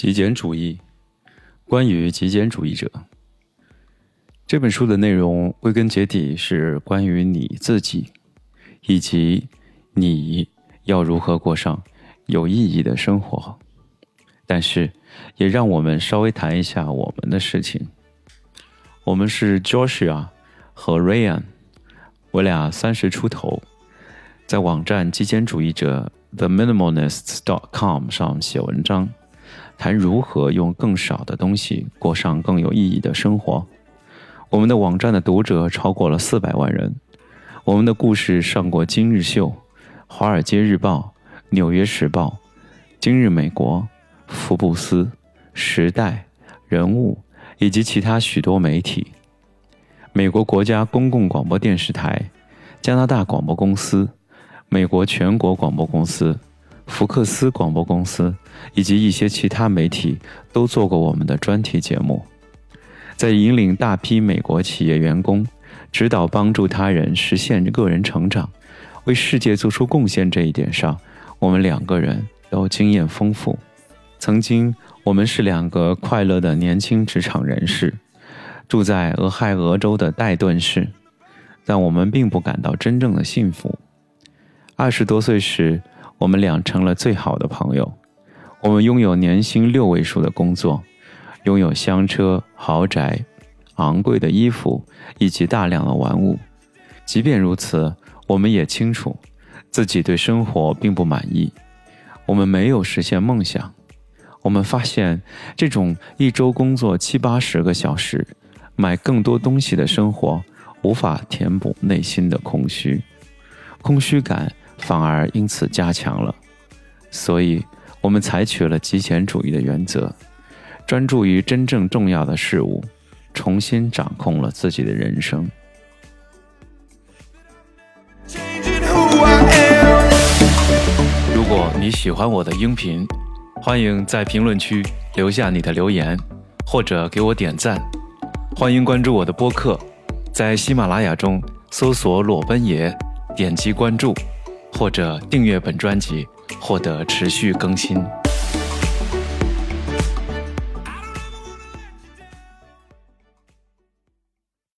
极简主义，关于极简主义者。这本书的内容归根结底是关于你自己，以及你要如何过上有意义的生活。但是，也让我们稍微谈一下我们的事情。我们是 Joshua 和 Ryan，我俩三十出头，在网站极简主义者 The Minimalists.com 上写文章。谈如何用更少的东西过上更有意义的生活。我们的网站的读者超过了四百万人，我们的故事上过《今日秀》《华尔街日报》《纽约时报》《今日美国》《福布斯》《时代》《人物》以及其他许多媒体。美国国家公共广播电视台、加拿大广播公司、美国全国广播公司。福克斯广播公司以及一些其他媒体都做过我们的专题节目，在引领大批美国企业员工、指导帮助他人实现个人成长、为世界做出贡献这一点上，我们两个人都经验丰富。曾经，我们是两个快乐的年轻职场人士，住在俄亥俄州的戴顿市，但我们并不感到真正的幸福。二十多岁时。我们俩成了最好的朋友。我们拥有年薪六位数的工作，拥有香车、豪宅、昂贵的衣服以及大量的玩物。即便如此，我们也清楚自己对生活并不满意。我们没有实现梦想。我们发现，这种一周工作七八十个小时、买更多东西的生活，无法填补内心的空虚。空虚感。反而因此加强了，所以我们采取了极简主义的原则，专注于真正重要的事物，重新掌控了自己的人生。如果你喜欢我的音频，欢迎在评论区留下你的留言，或者给我点赞。欢迎关注我的播客，在喜马拉雅中搜索“裸奔爷”，点击关注。或者订阅本专辑，获得持续更新。